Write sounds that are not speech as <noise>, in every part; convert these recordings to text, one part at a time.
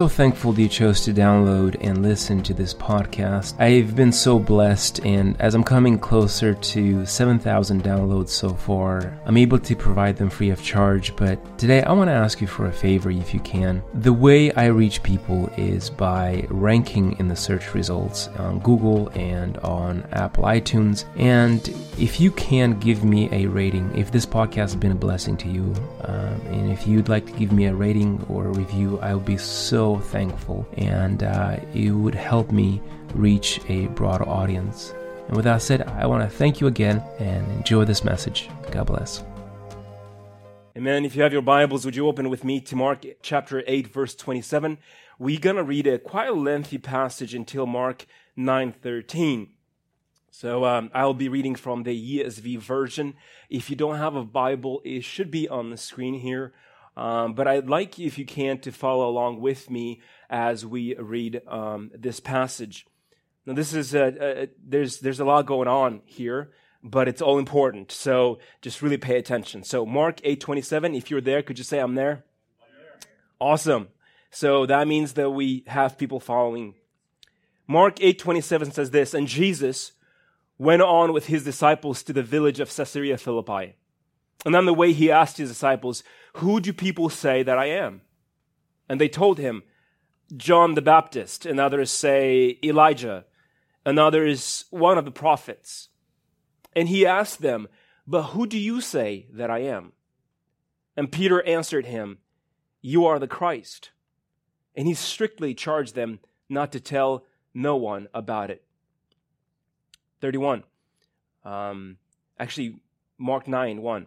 So thankful that you chose to download and listen to this podcast. I've been so blessed, and as I'm coming closer to 7,000 downloads so far, I'm able to provide them free of charge. But today, I want to ask you for a favor if you can. The way I reach people is by ranking in the search results on Google and on Apple iTunes. And if you can give me a rating, if this podcast has been a blessing to you, um, and if you'd like to give me a rating or a review, I would be so thankful, and uh, it would help me reach a broader audience. And with that said, I want to thank you again and enjoy this message. God bless. Amen. If you have your Bibles, would you open with me to Mark chapter 8, verse 27? We're going to read a quite lengthy passage until Mark 9:13. So um, I'll be reading from the ESV version. If you don't have a Bible, it should be on the screen here. Um, but I'd like, if you can, to follow along with me as we read um, this passage. Now, this is a, a, there's there's a lot going on here, but it's all important. So just really pay attention. So Mark eight twenty seven. If you're there, could you say I'm there? Awesome. So that means that we have people following. Mark eight twenty seven says this, and Jesus went on with his disciples to the village of Caesarea Philippi. And then the way, he asked his disciples, Who do people say that I am? And they told him, John the Baptist, and others say Elijah, and others one of the prophets. And he asked them, But who do you say that I am? And Peter answered him, You are the Christ. And he strictly charged them not to tell no one about it. 31. Um, actually, Mark 9 1.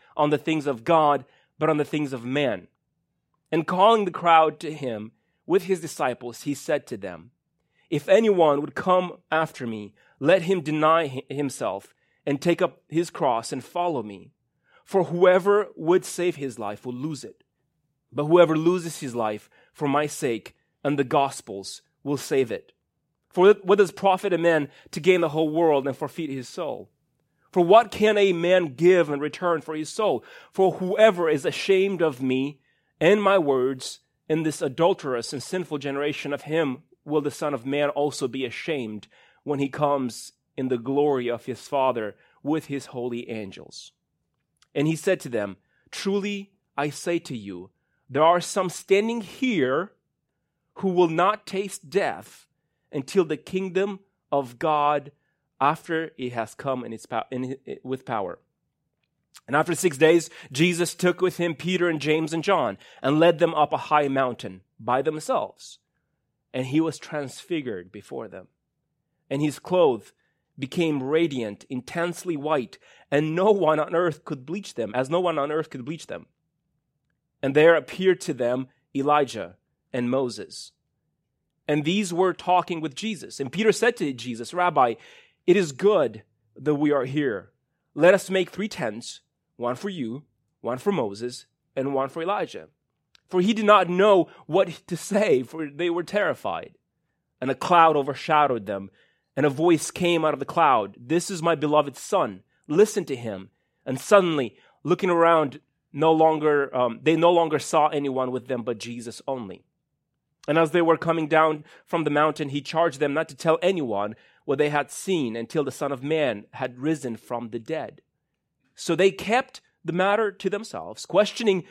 on the things of God, but on the things of men. And calling the crowd to him with his disciples, he said to them, If anyone would come after me, let him deny himself and take up his cross and follow me. For whoever would save his life will lose it. But whoever loses his life for my sake and the gospel's will save it. For what does profit a man to gain the whole world and forfeit his soul? For what can a man give in return for his soul? For whoever is ashamed of me and my words in this adulterous and sinful generation of him will the Son of Man also be ashamed when he comes in the glory of his Father with his holy angels. And he said to them, Truly I say to you, there are some standing here who will not taste death until the kingdom of God after it has come in its in, with power. And after six days, Jesus took with him Peter and James and John and led them up a high mountain by themselves. And he was transfigured before them. And his clothes became radiant, intensely white, and no one on earth could bleach them, as no one on earth could bleach them. And there appeared to them Elijah and Moses. And these were talking with Jesus. And Peter said to Jesus, Rabbi, it is good that we are here. Let us make three tents one for you, one for Moses, and one for Elijah. For he did not know what to say, for they were terrified. And a cloud overshadowed them, and a voice came out of the cloud This is my beloved Son. Listen to him. And suddenly, looking around, no longer, um, they no longer saw anyone with them but Jesus only. And as they were coming down from the mountain, he charged them not to tell anyone what they had seen until the Son of Man had risen from the dead. So they kept the matter to themselves, questioning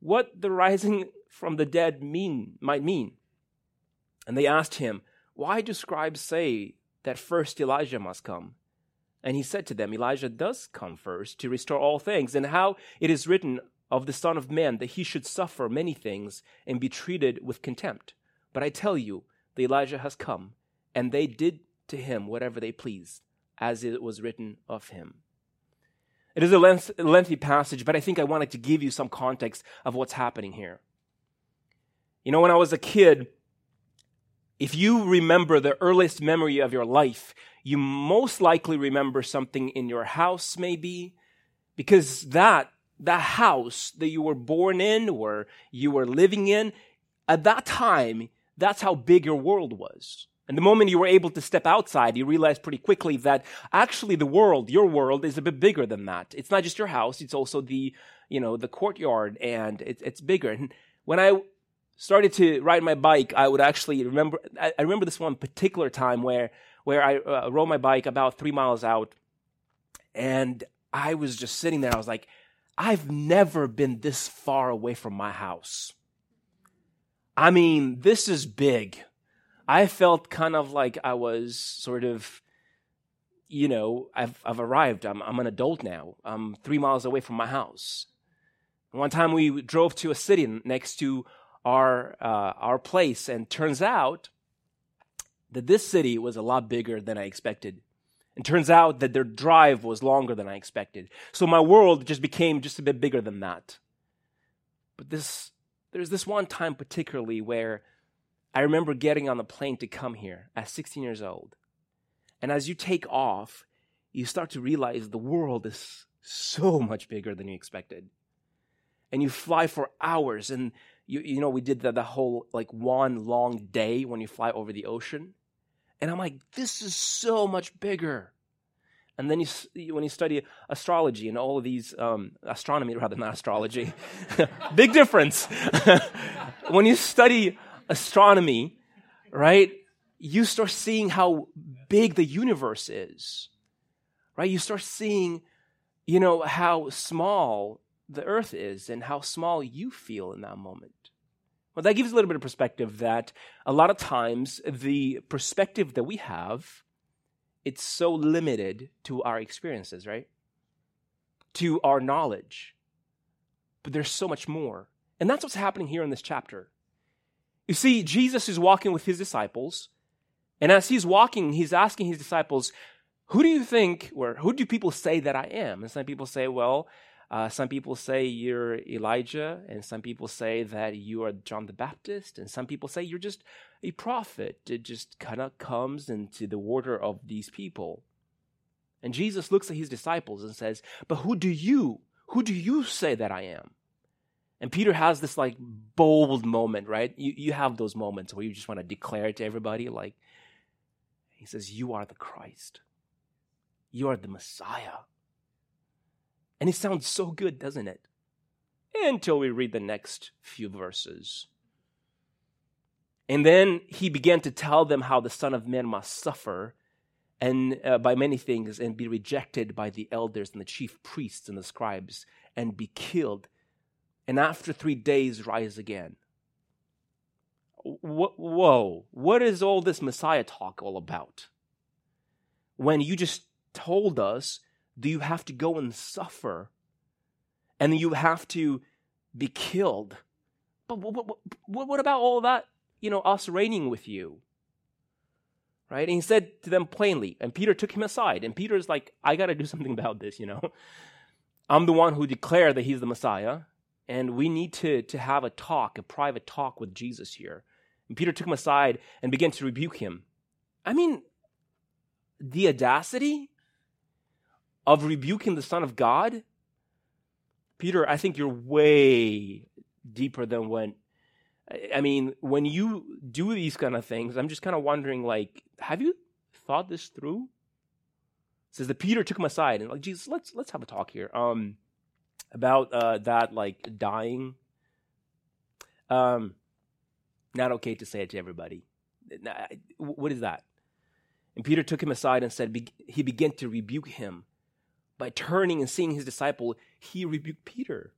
what the rising from the dead mean might mean. And they asked him, Why do scribes say that first Elijah must come? And he said to them, Elijah does come first to restore all things, and how it is written of the Son of Man that he should suffer many things and be treated with contempt. But I tell you, the Elijah has come, and they did to him whatever they pleased, as it was written of him. It is a lengthy passage, but I think I wanted to give you some context of what's happening here. You know, when I was a kid, if you remember the earliest memory of your life, you most likely remember something in your house, maybe, because that, that house that you were born in or you were living in, at that time, that's how big your world was. And the moment you were able to step outside, you realized pretty quickly that actually the world, your world, is a bit bigger than that. It's not just your house, it's also the, you know, the courtyard and it, it's bigger. And when I started to ride my bike, I would actually remember, I, I remember this one particular time where, where I uh, rode my bike about three miles out and I was just sitting there. I was like, I've never been this far away from my house. I mean, this is big. I felt kind of like I was sort of, you know, I've, I've arrived. I'm, I'm an adult now. I'm three miles away from my house. One time we drove to a city next to our, uh, our place, and turns out that this city was a lot bigger than I expected. And turns out that their drive was longer than I expected. So my world just became just a bit bigger than that. But this, there's this one time particularly where I remember getting on the plane to come here at 16 years old. And as you take off, you start to realize the world is so much bigger than you expected. And you fly for hours. And you, you know, we did the, the whole like one long day when you fly over the ocean. And I'm like, this is so much bigger. And then you, when you study astrology and all of these, um, astronomy <laughs> rather, not astrology, <laughs> big difference. <laughs> when you study astronomy, right, you start seeing how big the universe is, right? You start seeing, you know, how small the earth is and how small you feel in that moment. Well, that gives a little bit of perspective that a lot of times the perspective that we have, it's so limited to our experiences, right? To our knowledge. But there's so much more. And that's what's happening here in this chapter. You see, Jesus is walking with his disciples, and as he's walking, he's asking his disciples, Who do you think, or who do people say that I am? And some people say, Well, uh, some people say you're Elijah, and some people say that you are John the Baptist, and some people say you're just a prophet. It just kind of comes into the order of these people. And Jesus looks at his disciples and says, But who do you, who do you say that I am? And Peter has this like bold moment, right? You, you have those moments where you just want to declare it to everybody. Like, he says, You are the Christ. You are the Messiah. And it sounds so good, doesn't it? Until we read the next few verses. And then he began to tell them how the Son of Man must suffer and uh, by many things and be rejected by the elders and the chief priests and the scribes and be killed and after three days rise again. Whoa, what is all this Messiah talk all about? When you just told us, do you have to go and suffer and you have to be killed? But what, what, what about all that, you know, us reigning with you? Right? And he said to them plainly, and Peter took him aside, and Peter's like, I got to do something about this, you know. <laughs> I'm the one who declared that he's the Messiah. And we need to, to have a talk, a private talk with Jesus here. And Peter took him aside and began to rebuke him. I mean, the audacity of rebuking the Son of God? Peter, I think you're way deeper than when. I mean, when you do these kind of things, I'm just kind of wondering, like, have you thought this through? It says that Peter took him aside and like, Jesus, let's let's have a talk here. Um, about uh, that like dying. Um, not okay to say it to everybody. What is that? And Peter took him aside and said, he began to rebuke him. By turning and seeing his disciple, he rebuked Peter.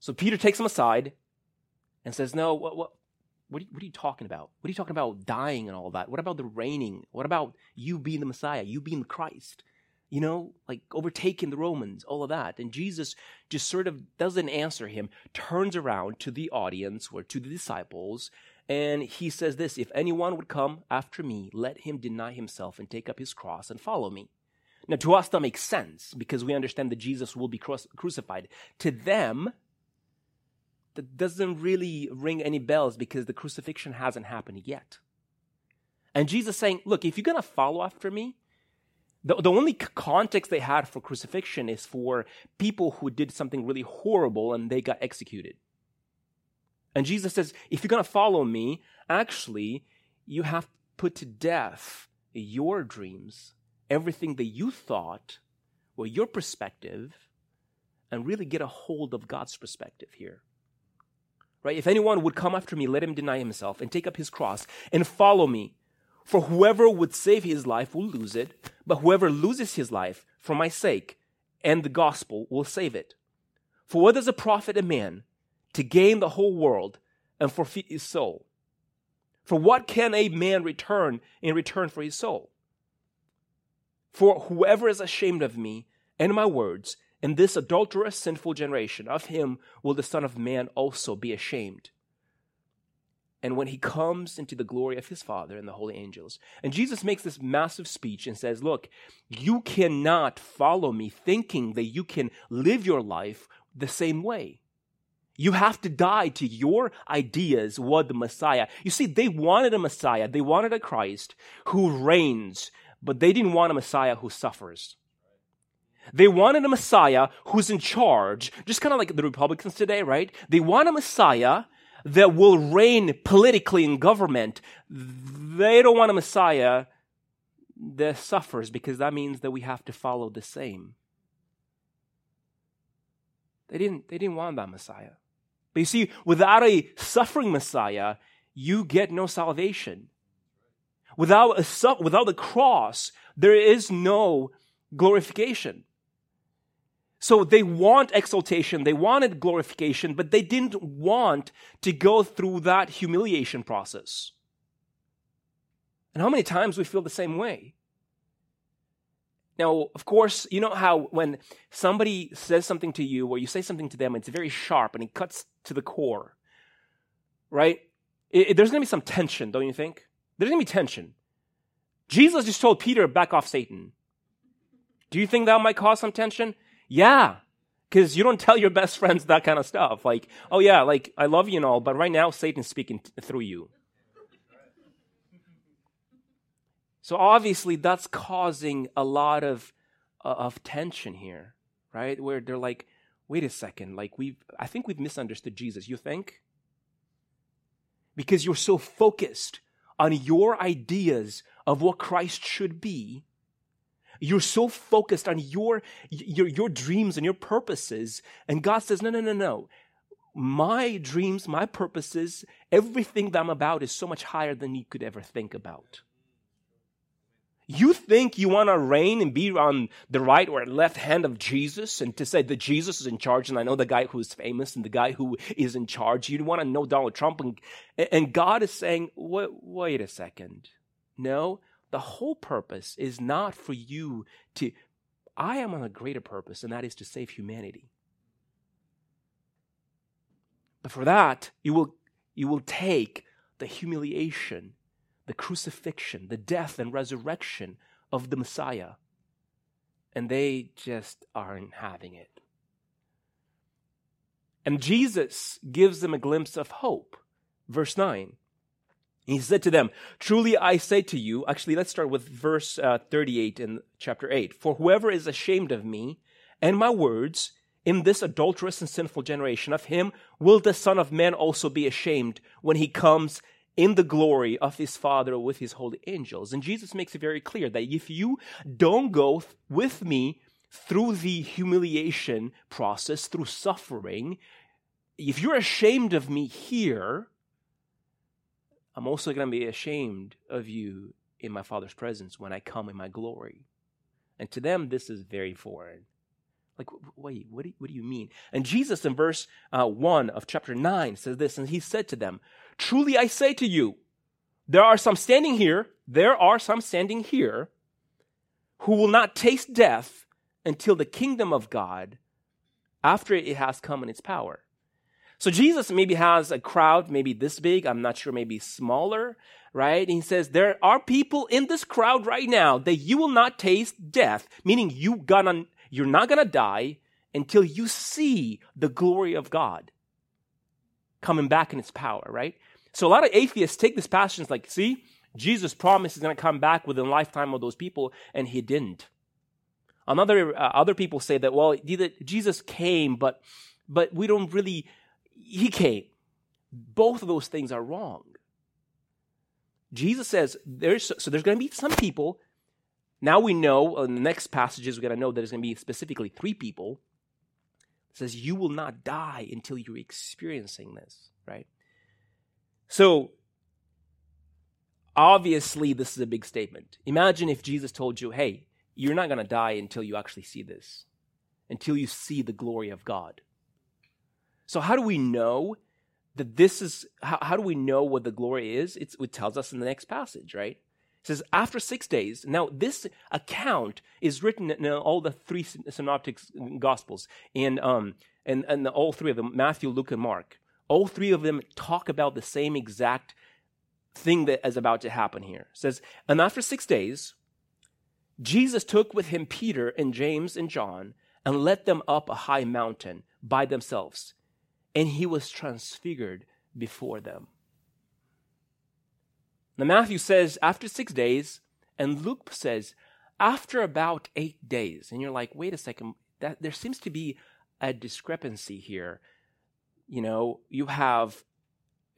So Peter takes him aside and says, No, what, what, what, are you, what are you talking about? What are you talking about dying and all that? What about the reigning? What about you being the Messiah, you being the Christ? You know, like overtaking the Romans, all of that. And Jesus just sort of doesn't answer him, turns around to the audience or to the disciples, and he says this If anyone would come after me, let him deny himself and take up his cross and follow me. Now, to us, that makes sense because we understand that Jesus will be crucified. To them, that doesn't really ring any bells because the crucifixion hasn't happened yet. And Jesus saying, Look, if you're going to follow after me, the, the only context they had for crucifixion is for people who did something really horrible and they got executed. And Jesus says, if you're going to follow me, actually, you have to put to death your dreams, everything that you thought, or your perspective, and really get a hold of God's perspective here. Right? If anyone would come after me, let him deny himself and take up his cross and follow me. For whoever would save his life will lose it, but whoever loses his life for my sake and the gospel will save it. For what does it profit a man to gain the whole world and forfeit his soul? For what can a man return in return for his soul? For whoever is ashamed of me and my words in this adulterous, sinful generation, of him will the Son of Man also be ashamed and when he comes into the glory of his Father and the holy angels. And Jesus makes this massive speech and says, Look, you cannot follow me thinking that you can live your life the same way. You have to die to your ideas what the Messiah. You see, they wanted a Messiah, they wanted a Christ who reigns, but they didn't want a Messiah who suffers. They wanted a Messiah who's in charge, just kind of like the Republicans today, right? They want a Messiah that will reign politically in government. They don't want a Messiah that suffers because that means that we have to follow the same. They didn't, they didn't want that Messiah. But you see, without a suffering Messiah, you get no salvation. Without, a, without the cross, there is no glorification. So they want exaltation, they wanted glorification, but they didn't want to go through that humiliation process. And how many times we feel the same way? Now, of course, you know how when somebody says something to you or you say something to them, it's very sharp and it cuts to the core, right? It, it, there's going to be some tension, don't you think? There's going to be tension. Jesus just told Peter, back off Satan. Do you think that might cause some tension? Yeah. Because you don't <laughs> tell your best friends that kind of stuff. Like, oh yeah, like, I love you and all, but right now Satan's speaking t- through you. So obviously that's causing a lot of, uh, of tension here, right? Where they're like, wait a second, like we've, I think we've misunderstood Jesus. You think? Because you're so focused on your ideas of what Christ should be you're so focused on your, your, your dreams and your purposes. And God says, no, no, no, no. My dreams, my purposes, everything that I'm about is so much higher than you could ever think about. You think you want to reign and be on the right or left hand of Jesus and to say that Jesus is in charge and I know the guy who is famous and the guy who is in charge. You want to know Donald Trump and, and God is saying, wait, wait a second. No, the whole purpose is not for you to, I am on a greater purpose, and that is to save humanity. But for that, you will, you will take the humiliation, the crucifixion, the death and resurrection of the Messiah, and they just aren't having it. And Jesus gives them a glimpse of hope. Verse 9 he said to them, Truly I say to you, actually, let's start with verse uh, 38 in chapter 8. For whoever is ashamed of me and my words in this adulterous and sinful generation, of him will the Son of Man also be ashamed when he comes in the glory of his Father with his holy angels. And Jesus makes it very clear that if you don't go with me through the humiliation process, through suffering, if you're ashamed of me here, I'm also going to be ashamed of you in my Father's presence when I come in my glory. And to them, this is very foreign. Like, wait, what do you, what do you mean? And Jesus in verse uh, 1 of chapter 9 says this, and he said to them, Truly I say to you, there are some standing here, there are some standing here who will not taste death until the kingdom of God after it has come in its power. So Jesus maybe has a crowd, maybe this big, I'm not sure, maybe smaller, right? And he says, there are people in this crowd right now that you will not taste death, meaning you gonna, you're not gonna die until you see the glory of God. coming back in its power, right? So a lot of atheists take this passage and like, see, Jesus promised he's going to come back within the lifetime of those people, and he didn't. Another uh, other people say that well, Jesus came, but but we don't really. He came. Both of those things are wrong. Jesus says there's so there's going to be some people. Now we know uh, in the next passages we're going to know that there's going to be specifically three people. It says you will not die until you're experiencing this, right? So obviously this is a big statement. Imagine if Jesus told you, "Hey, you're not going to die until you actually see this, until you see the glory of God." So how do we know that this is how, how do we know what the glory is? It's, it tells us in the next passage, right? It says, after six days. Now, this account is written in all the three synoptic gospels, and, um, and, and all three of them Matthew, Luke, and Mark. All three of them talk about the same exact thing that is about to happen here. It says, and after six days, Jesus took with him Peter and James and John and led them up a high mountain by themselves and he was transfigured before them. Now, Matthew says after six days, and Luke says after about eight days. And you're like, wait a second, that, there seems to be a discrepancy here. You know, you have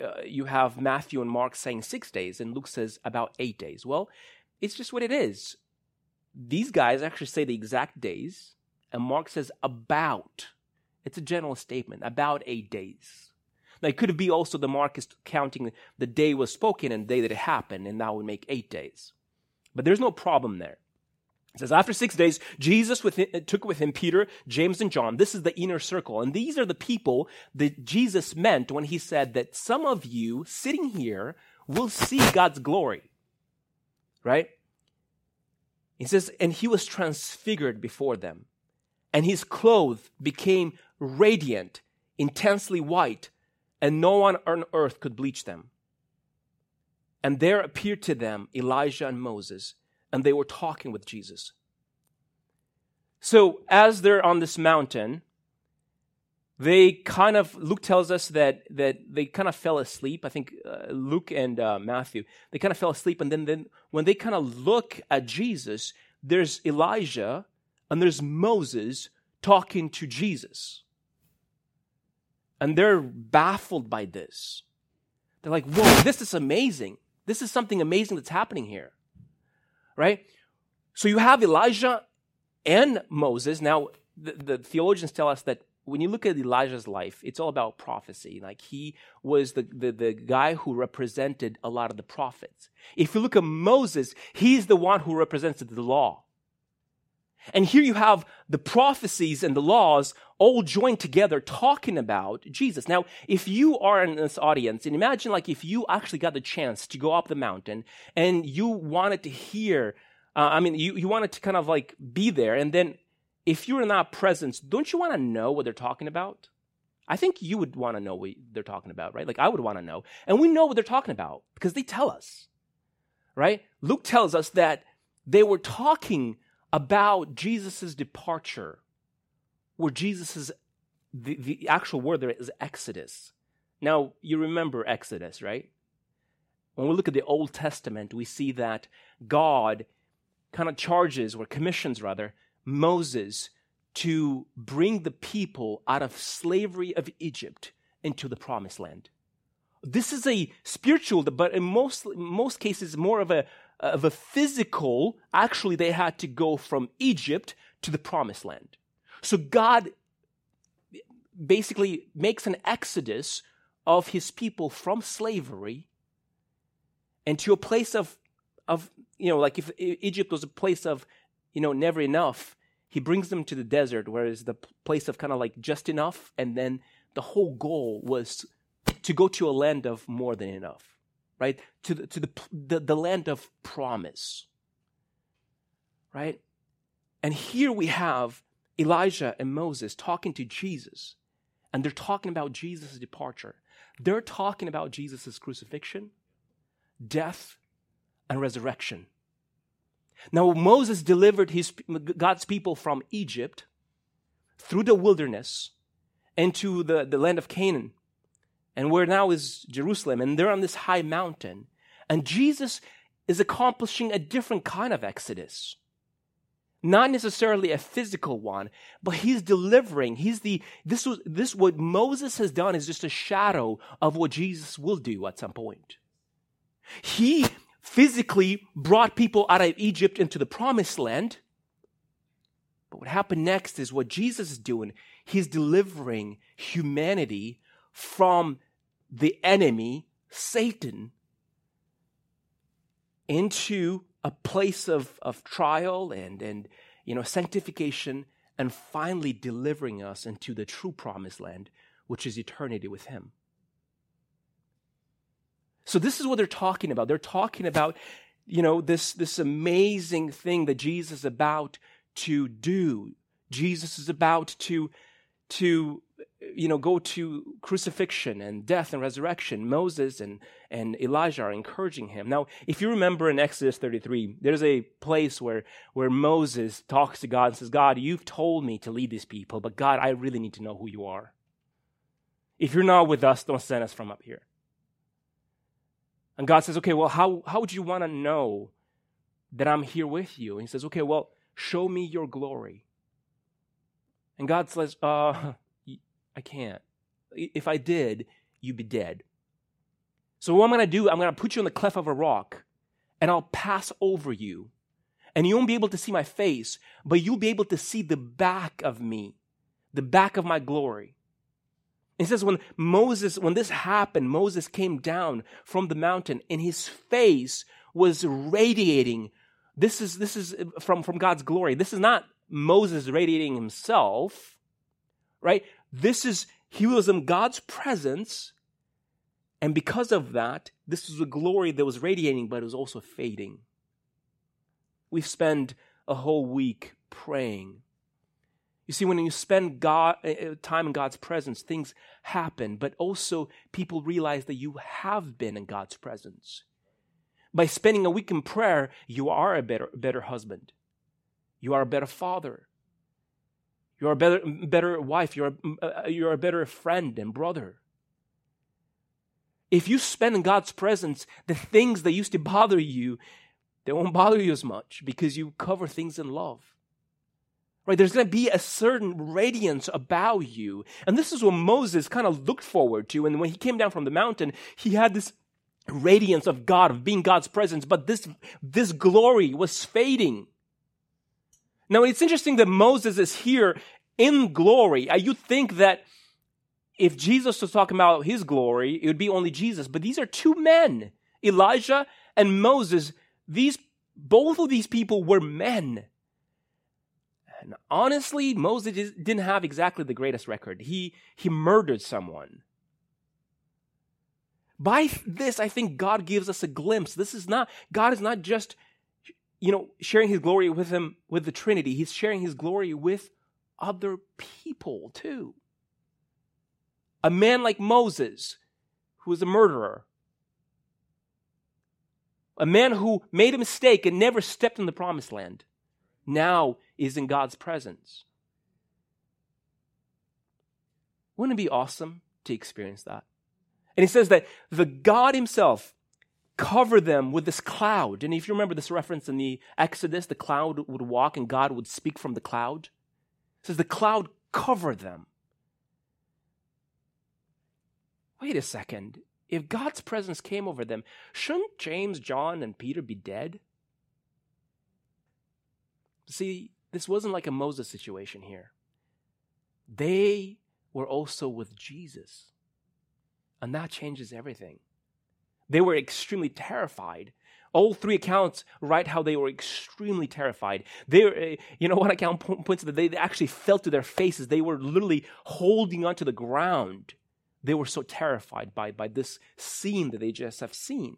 uh, you have Matthew and Mark saying six days, and Luke says about eight days. Well, it's just what it is. These guys actually say the exact days, and Mark says about it's a general statement, about eight days. Now, it could be also the mark is counting the day was spoken and the day that it happened, and that would make eight days. But there's no problem there. It says, after six days, Jesus took with him Peter, James, and John. This is the inner circle. And these are the people that Jesus meant when he said that some of you sitting here will see God's glory. Right? He says, and he was transfigured before them, and his clothes became radiant, intensely white, and no one on earth could bleach them. And there appeared to them Elijah and Moses, and they were talking with Jesus. So, as they're on this mountain, they kind of Luke tells us that that they kind of fell asleep. I think uh, Luke and uh, Matthew they kind of fell asleep, and then then when they kind of look at Jesus, there's Elijah and there's Moses talking to Jesus. And they're baffled by this. They're like, whoa, this is amazing. This is something amazing that's happening here. Right? So you have Elijah and Moses. Now, the, the theologians tell us that when you look at Elijah's life, it's all about prophecy. Like he was the, the, the, guy who represented a lot of the prophets. If you look at Moses, he's the one who represented the law. And here you have the prophecies and the laws all joined together talking about Jesus. Now, if you are in this audience, and imagine like if you actually got the chance to go up the mountain and you wanted to hear, uh, I mean, you, you wanted to kind of like be there, and then if you're in that presence, don't you want to know what they're talking about? I think you would want to know what they're talking about, right? Like I would want to know. And we know what they're talking about because they tell us, right? Luke tells us that they were talking about Jesus' departure, where Jesus the, the actual word there is Exodus. Now, you remember Exodus, right? When we look at the Old Testament, we see that God kind of charges, or commissions rather, Moses to bring the people out of slavery of Egypt into the promised land. This is a spiritual, but in most, most cases, more of a, Uh, of a physical, actually, they had to go from Egypt to the promised land. So God basically makes an exodus of his people from slavery and to a place of, of you know, like if Egypt was a place of, you know, never enough, he brings them to the desert, where is the place of kind of like just enough, and then the whole goal was to go to a land of more than enough right? To the, to the, the, the land of promise, right? And here we have Elijah and Moses talking to Jesus, and they're talking about Jesus' departure. They're talking about Jesus' crucifixion, death, and resurrection. Now, Moses delivered his, God's people from Egypt through the wilderness into the, the land of Canaan and where now is Jerusalem, and they're on this high mountain. And Jesus is accomplishing a different kind of exodus. Not necessarily a physical one, but he's delivering. He's the, this was, this, what Moses has done is just a shadow of what Jesus will do at some point. He physically brought people out of Egypt into the promised land. But what happened next is what Jesus is doing. He's delivering humanity from the enemy, Satan, into a place of, of trial and, and you know sanctification and finally delivering us into the true promised land, which is eternity with him. So this is what they're talking about. They're talking about, you know, this, this amazing thing that Jesus is about to do. Jesus is about to, to, you know, go to crucifixion and death and resurrection. Moses and, and Elijah are encouraging him. Now, if you remember in Exodus 33, there's a place where, where Moses talks to God and says, God, you've told me to lead these people, but God, I really need to know who you are. If you're not with us, don't send us from up here. And God says, okay, well, how, how would you want to know that I'm here with you? And he says, okay, well, show me your glory. And God says, uh, I can't. If I did, you'd be dead. So what I'm going to do, I'm going to put you in the cleft of a rock and I'll pass over you. And you won't be able to see my face, but you'll be able to see the back of me, the back of my glory. It says when Moses, when this happened, Moses came down from the mountain and his face was radiating. This is, this is uh, from, from God's glory. This is not Moses radiating himself, right? This is, he was in God's presence. And because of that, this was a glory that was radiating, but it was also fading. We spend a whole week praying you see, when you spend God, uh, uh, time in God's presence, things happen, but also people realize that you have been in God's presence. By spending a week in prayer, you are a better, better husband. You are a better father. You're a better, better wife. You're a, uh, you're a better friend and brother. If you spend in God's presence, the things that used to bother you, they won't bother you as much because you cover things in love. Right? There's going to be a certain radiance about you. And this is what Moses kind of looked forward to. And when he came down from the mountain, he had this radiance of God, of being God's presence, but this, this glory was fading. Now, it's interesting that Moses is here in glory. Uh, you think that if Jesus was talking about his glory, it would be only Jesus. But these are two men, Elijah and Moses. These, both of these people were men. And honestly, Moses didn't have exactly the greatest record. He, he murdered someone. By this, I think God gives us a glimpse. This is not, God is not just, you know, sharing his glory with him, with the Trinity. He's sharing his glory with other people too. A man like Moses, who was a murderer, a man who made a mistake and never stepped in the promised land now is in God's presence. Wouldn't it be awesome to experience that? And he says that the God himself covered them with this cloud. And if you remember this reference in the Exodus, the cloud would walk and God would speak from the cloud. It says the cloud covered them. Wait a second. If God's presence came over them, shouldn't James, John, and Peter be dead? See, this wasn't like a Moses situation here. They were also with Jesus. And that changes everything. They were extremely terrified. All three accounts write how they were extremely terrified. They, eh, you know, <laughs> one account points that they actually fell to their faces. They were literally holding onto the ground. They were so terrified by, by this scene that they just have seen.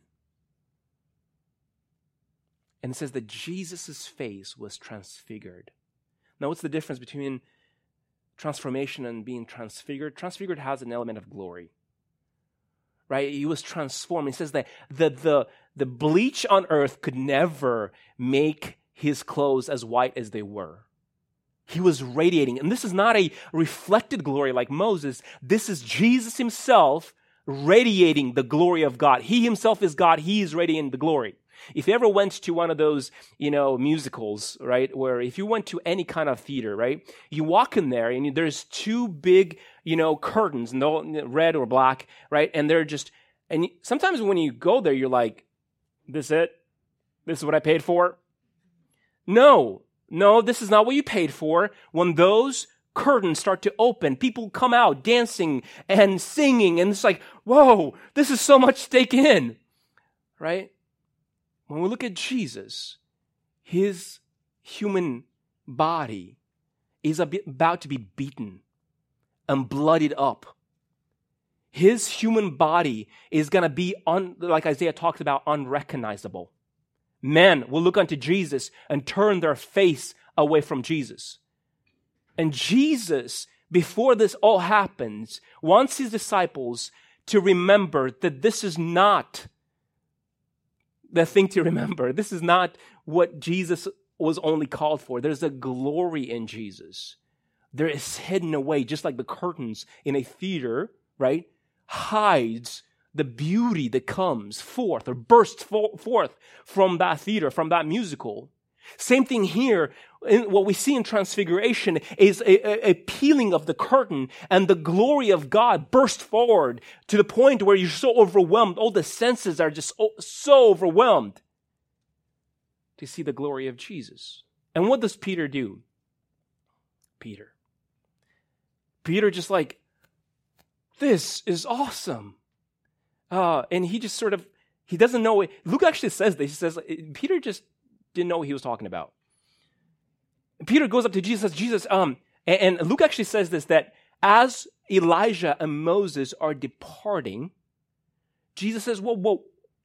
And it says that Jesus' face was transfigured. Now, what's the difference between transformation and being transfigured? Transfigured has an element of glory. Right? He was transformed. He says that the, the, the bleach on earth could never make his clothes as white as they were. He was radiating. And this is not a reflected glory like Moses. This is Jesus himself radiating the glory of God. He himself is God. He is radiating the glory. If you ever went to one of those, you know, musicals, right, where if you went to any kind of theater, right, you walk in there and there's two big, you know, curtains, and they're red or black, right, and they're just, and sometimes when you go there, you're like, this it? This is what I paid for? No, no, this is not what you paid for. When those curtains start to open, people come out dancing and singing, and it's like, whoa, this is so much to take in, right? When we look at Jesus, his human body is about to be beaten and bloodied up. His human body is going to be, un, like Isaiah talks about, unrecognizable. Men will look unto Jesus and turn their face away from Jesus. And Jesus, before this all happens, wants his disciples to remember that this is not the thing to remember. <laughs> This is not what Jesus was only called for. There's a glory in Jesus. There is hidden away, just like the curtains in a theater, right? Hides the beauty that comes forth or bursts forth from that theater, from that musical. Same thing here. What we see in Transfiguration is a, a, a, peeling of the curtain and the glory of God burst forward to the point where you're so overwhelmed. All the senses are just so overwhelmed to see the glory of Jesus. And what does Peter do? Peter. Peter just like, this is awesome. Uh, and he just sort of, he doesn't know. It. Luke actually says this. He says, Peter just didn't know what he was talking about. Peter goes up to Jesus, Jesus, um, and, and Luke actually says this that as Elijah and Moses are departing, Jesus says, Whoa, whoa.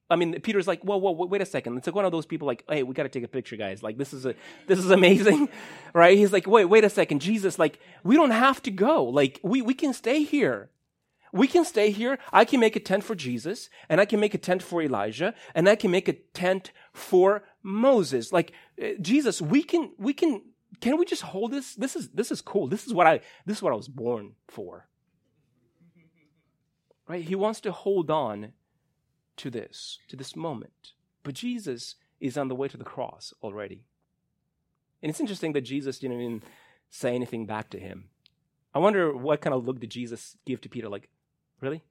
I mean, Peter's like, whoa, whoa, wait a second. It's like one of those people like, hey, we got to take a picture, guys. Like, this is a, this is amazing, <laughs> right? He's like, wait, wait a second. Jesus, like, we don't have to go. Like, we, we can stay here. We can stay here. I can make a tent for Jesus, and I can make a tent for Elijah, and I can make a tent for Moses. Like uh, Jesus, we can we can can we just hold this? This is this is cool. This is what I this is what I was born for. <laughs> Right? He wants to hold on to this, to this moment. But Jesus is on the way to the cross already. And it's interesting that Jesus didn't even say anything back to him. I wonder what kind of look did Jesus give to Peter? Like, really?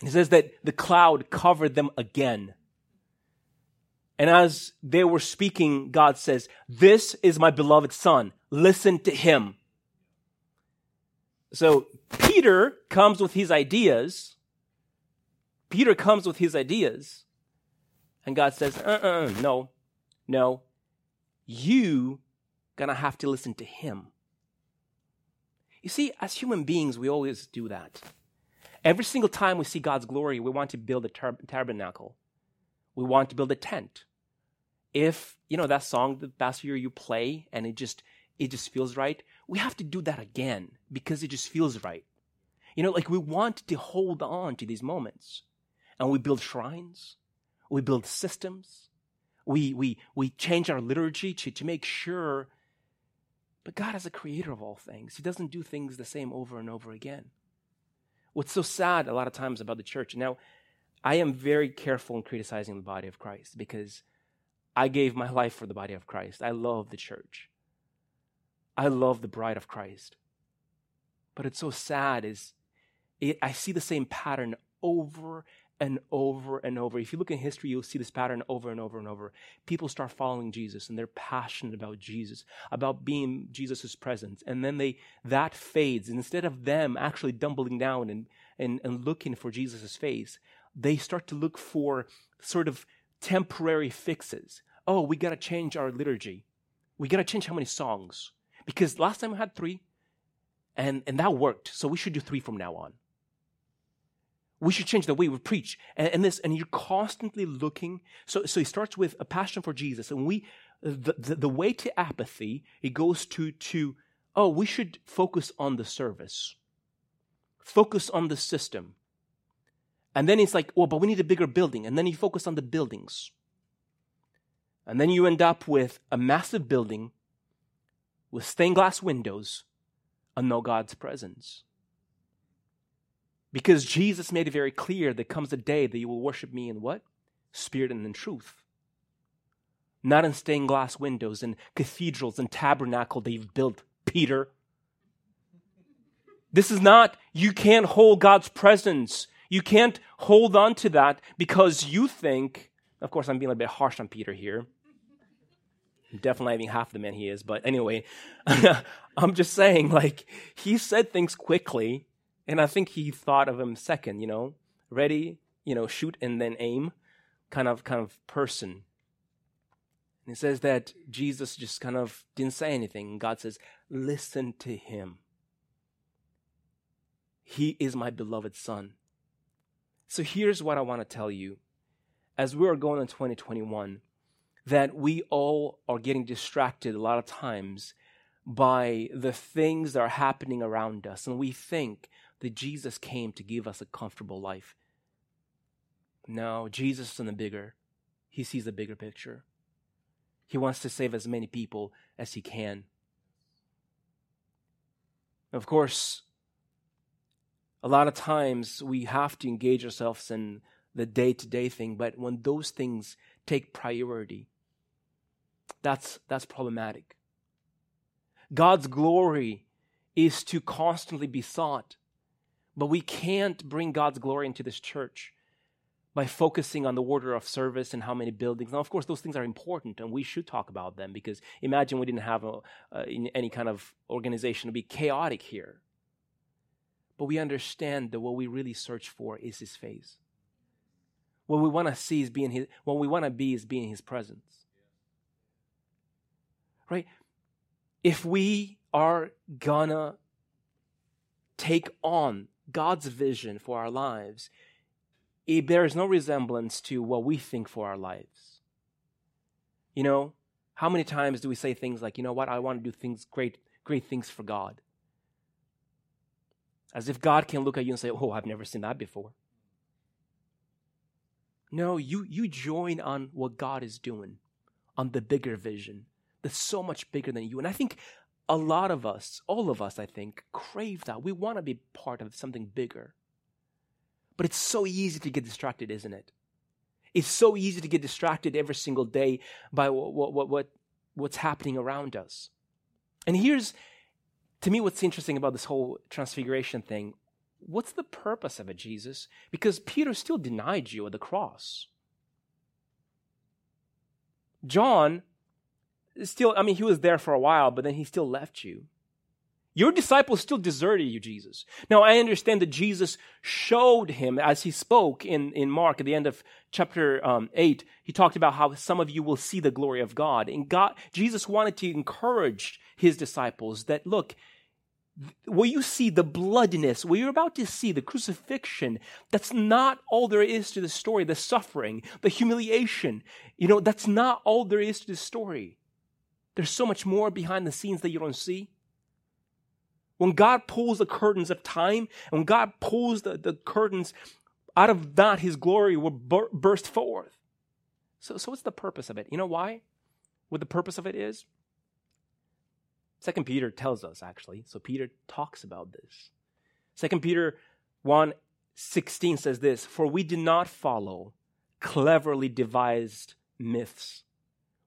And he says that the cloud covered them again. And as they were speaking, God says, This is my beloved son. Listen to him. So Peter comes with his ideas. Peter comes with his ideas. And God says, uh uh no, no. You gonna have to listen to him. You see, as human beings, we always do that. Every single time we see God's glory, we want to build a tab- tabernacle. We want to build a tent if you know that song the past year you play and it just it just feels right we have to do that again because it just feels right. You know like we want to hold on to these moments and we build shrines we build systems we we we change our liturgy to, to make sure but god is a creator of all things. He doesn't do things the same over and over again. What's so sad a lot of times about the church now i am very careful in criticizing the body of christ because I gave my life for the body of Christ. I love the church. I love the bride of Christ. But it's so sad is it, I see the same pattern over and over and over. If you look in history, you'll see this pattern over and over and over. People start following Jesus and they're passionate about Jesus, about being Jesus' presence. And then they that fades. And instead of them actually dumbling down and, and, and looking for Jesus' face, they start to look for sort of temporary fixes. Oh, we got to change our liturgy. We got to change how many songs. Because last time we had three, and, and that worked. So we should do three from now on. We should change the way we preach. And, and this, and you're constantly looking. So, so he starts with a passion for Jesus. And we, the, the, the way to apathy, it goes to, to, oh, we should focus on the service, focus on the system, and then it's like, well, but we need a bigger building. And then you focus on the buildings. And then you end up with a massive building with stained glass windows and no God's presence. Because Jesus made it very clear that comes a day that you will worship me in what? Spirit and in truth. Not in stained glass windows and cathedrals and tabernacle that you've built, Peter. This is not, you can't hold God's presence. You can't hold on to that because you think, of course, I'm being a bit harsh on Peter here. I'm definitely having half the man he is, but anyway, <laughs> I'm just saying, like, he said things quickly and I think he thought of him second, you know, ready, you know, shoot and then aim kind of kind of person. And it says that Jesus just kind of didn't say anything. God says, listen to him. He is my beloved son. So here's what I want to tell you. As we are going in 2021, that we all are getting distracted a lot of times by the things that are happening around us. And we think that Jesus came to give us a comfortable life. No, Jesus is in the bigger. He sees the bigger picture. He wants to save as many people as he can. Of course, a lot of times we have to engage ourselves in the day to day thing, but when those things take priority, that's, that's problematic. God's glory is to constantly be sought. But we can't bring God's glory into this church by focusing on the order of service and how many buildings. Now, of course, those things are important, and we should talk about them because imagine we didn't have a, uh, any kind of organization to be chaotic here. But we understand that what we really search for is His face. What we want to see is being His. What we want to be is being His presence. Right? If we are gonna take on God's vision for our lives, it bears no resemblance to what we think for our lives. You know, how many times do we say things like, you know what, I want to do things great, great things for God? As if God can look at you and say, Oh, I've never seen that before. No, you, you join on what God is doing, on the bigger vision that's so much bigger than you. And I think a lot of us, all of us, I think, crave that. We want to be part of something bigger. But it's so easy to get distracted, isn't it? It's so easy to get distracted every single day by what, what, what, what's happening around us. And here's, to me, what's interesting about this whole transfiguration thing. What's the purpose of it, Jesus? Because Peter still denied you at the cross. John still, I mean, he was there for a while, but then he still left you. Your disciples still deserted you, Jesus. Now, I understand that Jesus showed him as he spoke in, in Mark at the end of chapter um, 8. He talked about how some of you will see the glory of God. And God, Jesus wanted to encourage his disciples that, look, what you see, the bloodiness, what you're about to see, the crucifixion, that's not all there is to the story. The suffering, the humiliation, you know, that's not all there is to the story. There's so much more behind the scenes that you don't see. When God pulls the curtains of time, and when God pulls the, the curtains out of that, his glory will bur- burst forth. So, so what's the purpose of it? You know why? What the purpose of it is? Second Peter tells us actually. So Peter talks about this. Second Peter 1 16 says this For we did not follow cleverly devised myths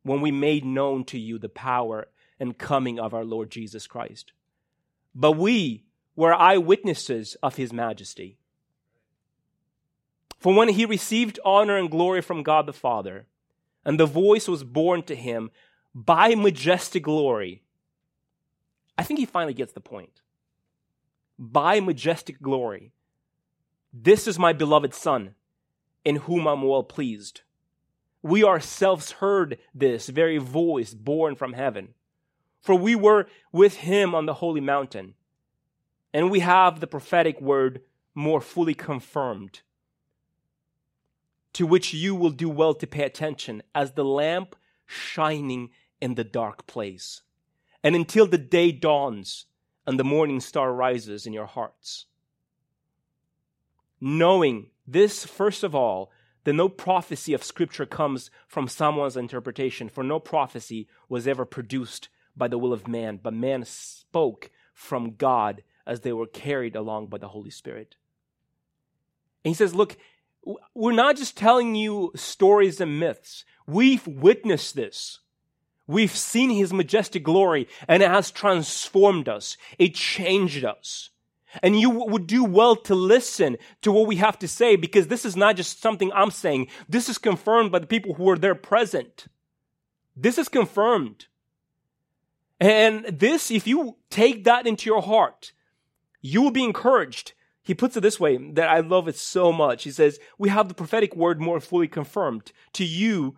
when we made known to you the power and coming of our Lord Jesus Christ. But we were eyewitnesses of his majesty. For when he received honor and glory from God the Father, and the voice was borne to him by majestic glory, I think he finally gets the point. By majestic glory, this is my beloved Son, in whom I'm well pleased. We ourselves heard this very voice born from heaven. For we were with him on the holy mountain, and we have the prophetic word more fully confirmed, to which you will do well to pay attention as the lamp shining in the dark place, and until the day dawns and the morning star rises in your hearts. Knowing this, first of all, that no prophecy of Scripture comes from someone's interpretation, for no prophecy was ever produced by the will of man, but man spoke from God as they were carried along by the Holy Spirit. And he says, Look, we're not just telling you stories and myths. We've witnessed this. We've seen his majestic glory and it has transformed us. It changed us. And you would do well to listen to what we have to say because this is not just something I'm saying. This is confirmed by the people who were there present. This is confirmed. And this, if you take that into your heart, you will be encouraged. He puts it this way that I love it so much. He says, We have the prophetic word more fully confirmed to you,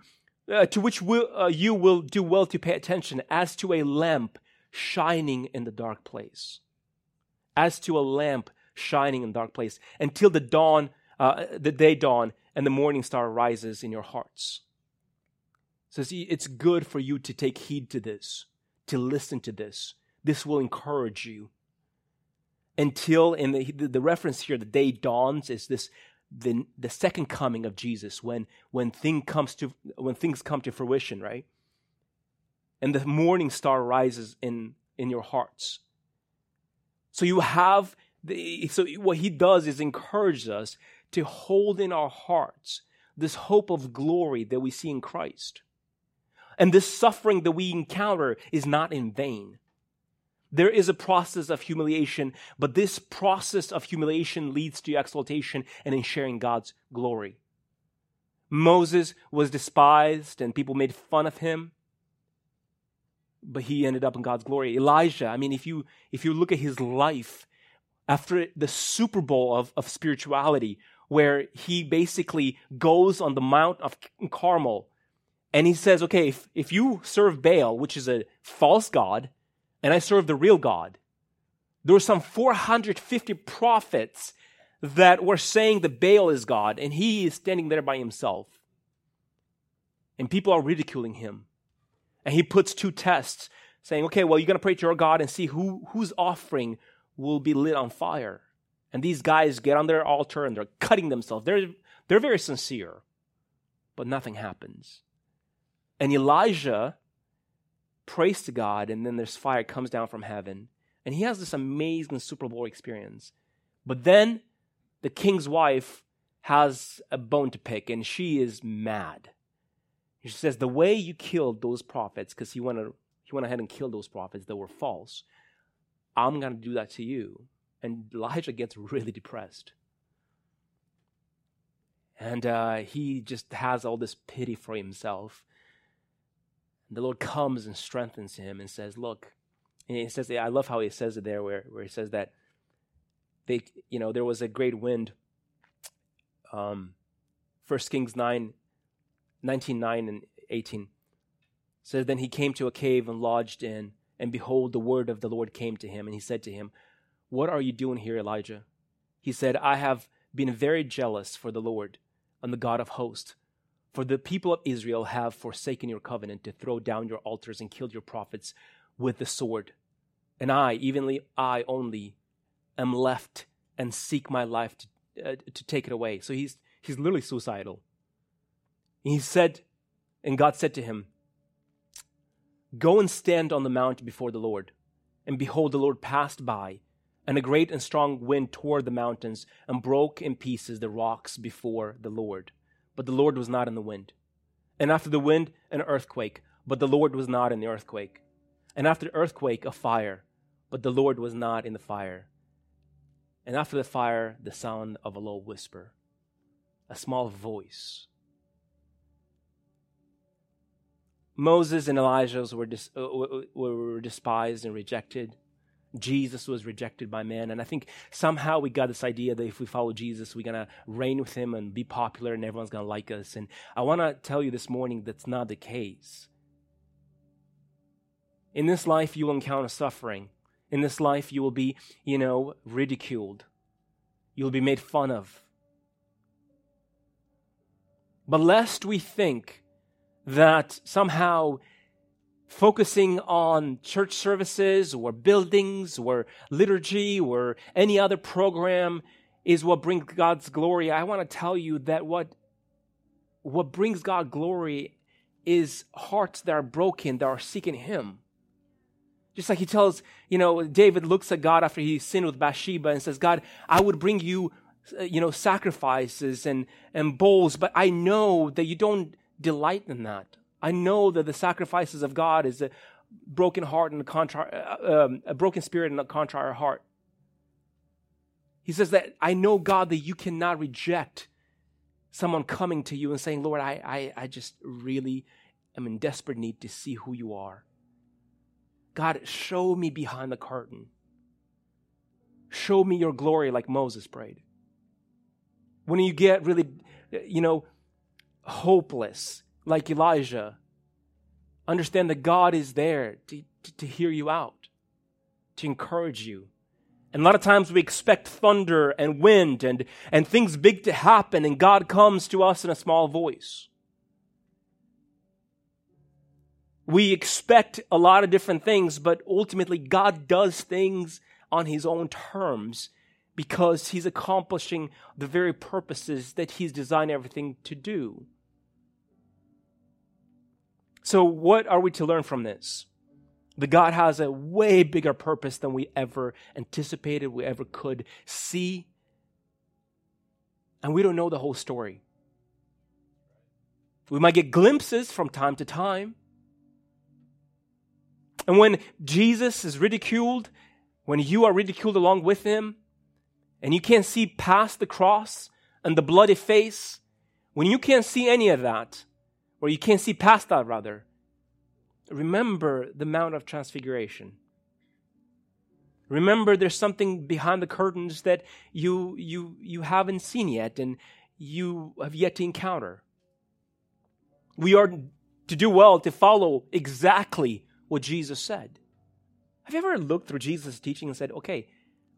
uh, to which will, uh, you will do well to pay attention as to a lamp shining in the dark place. As to a lamp shining in the dark place until the dawn, uh, the day dawn, and the morning star rises in your hearts. So see, it's good for you to take heed to this, to listen to this. This will encourage you. Until in the, the reference here the day dawns is this the, the second coming of jesus when when thing comes to when things come to fruition right? And the morning star rises in in your hearts. So you have the, so what he does is encourage us to hold in our hearts this hope of glory that we see in christ and this suffering that we encounter is not in vain there is a process of humiliation, but this process of humiliation leads to exaltation and in sharing God's glory. Moses was despised and people made fun of him, but he ended up in God's glory. Elijah, I mean, if you, if you look at his life after the Super Bowl of, of spirituality, where he basically goes on the Mount of Carmel and he says, okay, if, if you serve Baal, which is a false God, and I serve the real God. There were some 450 prophets that were saying that Baal is God, and he is standing there by himself. And people are ridiculing him. And he puts two tests, saying, okay, well, you're going to pray to your God and see who, whose offering will be lit on fire. And these guys get on their altar and they're cutting themselves. They're, they're very sincere, but nothing happens. And Elijah prays to God, and then there's fire comes down from heaven. And he has this amazing Super Bowl experience. But then the king's wife has a bone to pick, and she is mad. She says, The way you killed those prophets, because he went, he went ahead and killed those prophets that were false, I'm going to do that to you. And Elijah gets really depressed. And uh, he just has all this pity for himself the Lord comes and strengthens him and says, Look, and he says, I love how he says it there, where, where he says that they, you know, there was a great wind. Um, First Kings 9, 19, 9 and 18 says, Then he came to a cave and lodged in, and behold, the word of the Lord came to him, and he said to him, What are you doing here, Elijah? He said, I have been very jealous for the Lord and the God of hosts for the people of Israel have forsaken your covenant to throw down your altars and killed your prophets with the sword. And I, evenly I only, am left and seek my life to, uh, to take it away. So he's, he's literally suicidal. And he said, and God said to him, Go and stand on the mount before the Lord. And behold, the Lord passed by, and a great and strong wind tore the mountains and broke in pieces the rocks before the Lord but the Lord was not in the wind. And after the wind, an earthquake, but the Lord was not in the earthquake. And after the earthquake, a fire, but the Lord was not in the fire. And after the fire, the sound of a low whisper, a small voice. Moses and Elijah were, dis- uh, were despised and rejected. Jesus was rejected by men. And I think somehow we got this idea that if we follow Jesus, we're going to reign with him and be popular and everyone's going to like us. And I want to tell you this morning that's not the case. In this life, you will encounter suffering. In this life, you will be, you know, ridiculed. You'll be made fun of. But lest we think that somehow focusing on church services or buildings or liturgy or any other program is what brings God's glory. I want to tell you that what, what brings God glory is hearts that are broken, that are seeking Him. Just like he tells, you know, David looks at God after he sinned with Bathsheba and says, God, I would bring you uh, you know, sacrifices and, and bowls, but I know that you don't delight in that. I know that the sacrifices of God is a broken heart and a, contrite, uh, um, a broken spirit and a contrite heart. He says that I know, God, that you cannot reject someone coming to you and saying, Lord, I, I, I just really am in desperate need to see who you are. God, show me behind the curtain. Show me your glory like Moses prayed. When you get really, you know, hopeless, like Elijah, understand that God is there to, to, to hear you out, to encourage you. And a lot of times we expect thunder and wind and, and things big to happen, and God comes to us in a small voice. We expect a lot of different things, but ultimately God does things on His own terms because He's accomplishing the very purposes that He's designed everything to do. So, what are we to learn from this? That God has a way bigger purpose than we ever anticipated, we ever could see. And we don't know the whole story. We might get glimpses from time to time. And when Jesus is ridiculed, when you are ridiculed along with him, and you can't see past the cross and the bloody face, when you can't see any of that, or you can't see past that rather, remember the Mount of Transfiguration. Remember there's something behind the curtains that you, you, you haven't seen yet and you have yet to encounter. We are to do well to follow exactly what Jesus said. Have you ever looked through Jesus' teaching and said, okay,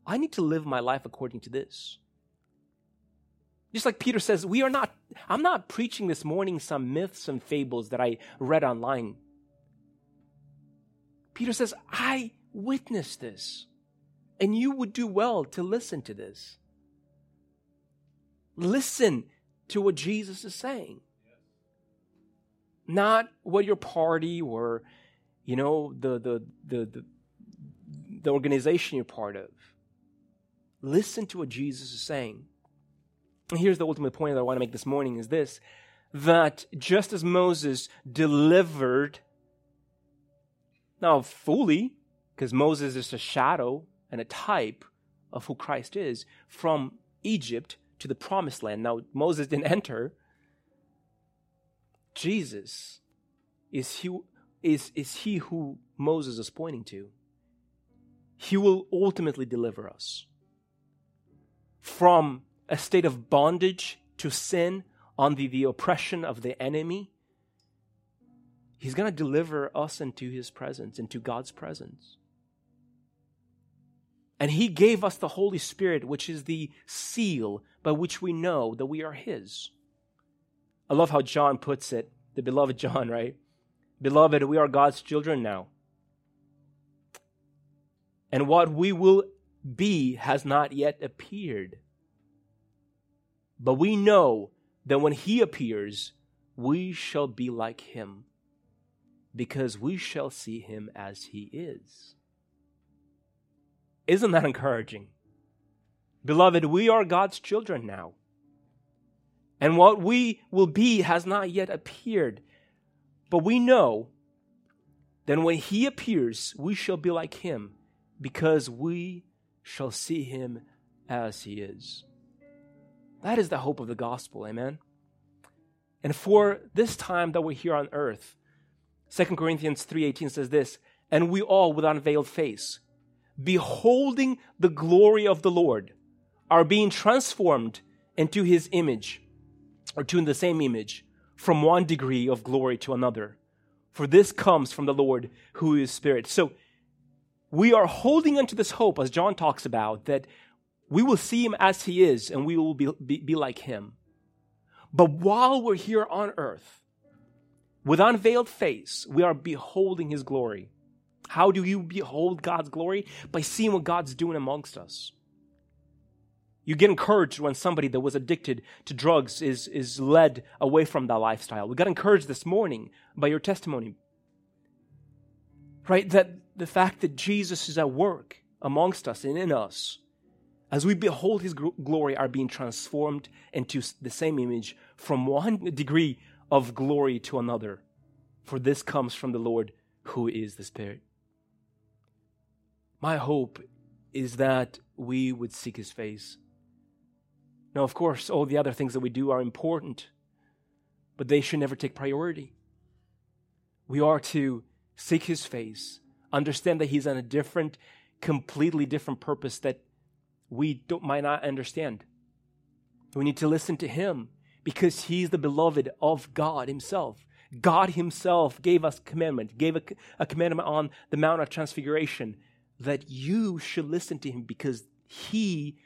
I need to live my life according to this? Just like Peter says, we are not, I'm not preaching this morning some myths and fables that I read online. Peter says, I witnessed this, and you would do well to listen to this. Listen to what Jesus is saying. Not what your party or you know, the, the, the, the, the organization you're part of. Listen to what Jesus is saying. Here's the ultimate point that I want to make this morning is this that just as Moses delivered, now fully, because Moses is a shadow and a type of who Christ is, from Egypt to the promised land. Now, Moses didn't <laughs> enter. Jesus is he is, is he who Moses is pointing to. He will ultimately deliver us from a state of bondage to sin under the oppression of the enemy. He's going to deliver us into his presence, into God's presence. And he gave us the Holy Spirit, which is the seal by which we know that we are his. I love how John puts it, the beloved John, right? Beloved, we are God's children now. And what we will be has not yet appeared. But we know that when He appears, we shall be like Him, because we shall see Him as He is. Isn't that encouraging? Beloved, we are God's children now. And what we will be has not yet appeared. But we know that when he appears, we shall be like him because we shall see him as he is. That is the hope of the gospel, amen? And for this time that we're here on earth, 2 Corinthians 3:18 says this, and we all with unveiled face, beholding the glory of the Lord, are being transformed into his image, or to the same image, from one degree of glory to another. For this comes from the Lord who is Spirit. So we are holding onto this hope, as John talks about, that we will see him as he is and we will be, be, be like him. But while we're here on earth, with unveiled face, we are beholding his glory. How do you behold God's glory? By seeing what God's doing amongst us. You get encouraged when somebody that was addicted to drugs is, is led away from that lifestyle. We got encouraged this morning by your testimony. Right? That the fact that Jesus is at work amongst us and in us. As we behold his glory, are being transformed into the same image from one degree of glory to another. For this comes from the Lord who is the Spirit. My hope is that we would seek his face. Now, of course, all the other things that we do are important, but they should never take priority. We are to seek his face, understand that he's on a different, completely different purpose that we don't, might not understand. We need to listen to him because he's the beloved of God himself. God himself gave us commandment, gave a, a commandment on the Mount of Transfiguration that you should listen to him because he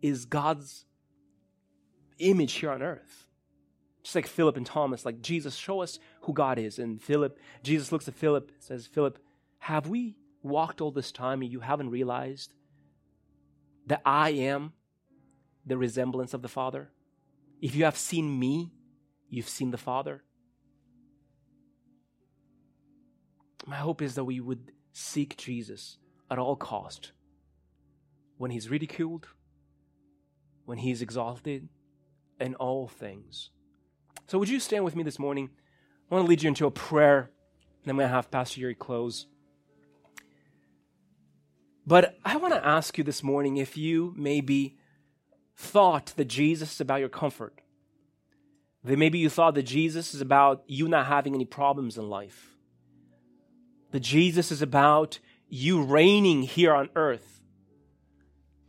is God's image here on earth. Just like Philip and Thomas, like Jesus, show us who God is. And Philip, Jesus looks at Philip, says, Philip, have we walked all this time and you haven't realized that I am the resemblance of the Father? If you have seen me, you've seen the Father. My hope is that we would seek Jesus at all cost. When he's ridiculed, when he's exalted, in all things. So would you stand with me this morning? I want to lead you into a prayer, and I'm going to have Pastor Yuri close. But I want to ask you this morning if you maybe thought that Jesus is about your comfort. That maybe you thought that Jesus is about you not having any problems in life. That Jesus is about you reigning here on earth.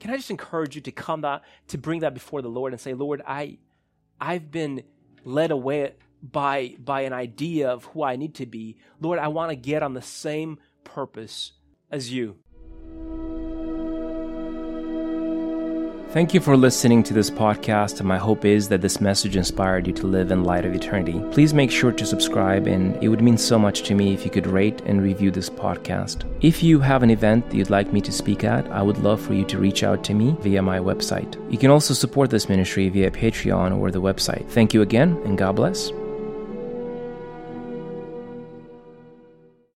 Can I just encourage you to come that to bring that before the Lord and say, Lord, I I've been led away by by an idea of who I need to be. Lord, I want to get on the same purpose as you. Thank you for listening to this podcast, my hope is that this message inspired you to live in light of eternity. Please make sure to subscribe, and it would mean so much to me if you could rate and review this podcast. If you have an event that you'd like me to speak at, I would love for you to reach out to me via my website. You can also support this ministry via Patreon or the website. Thank you again, and God bless.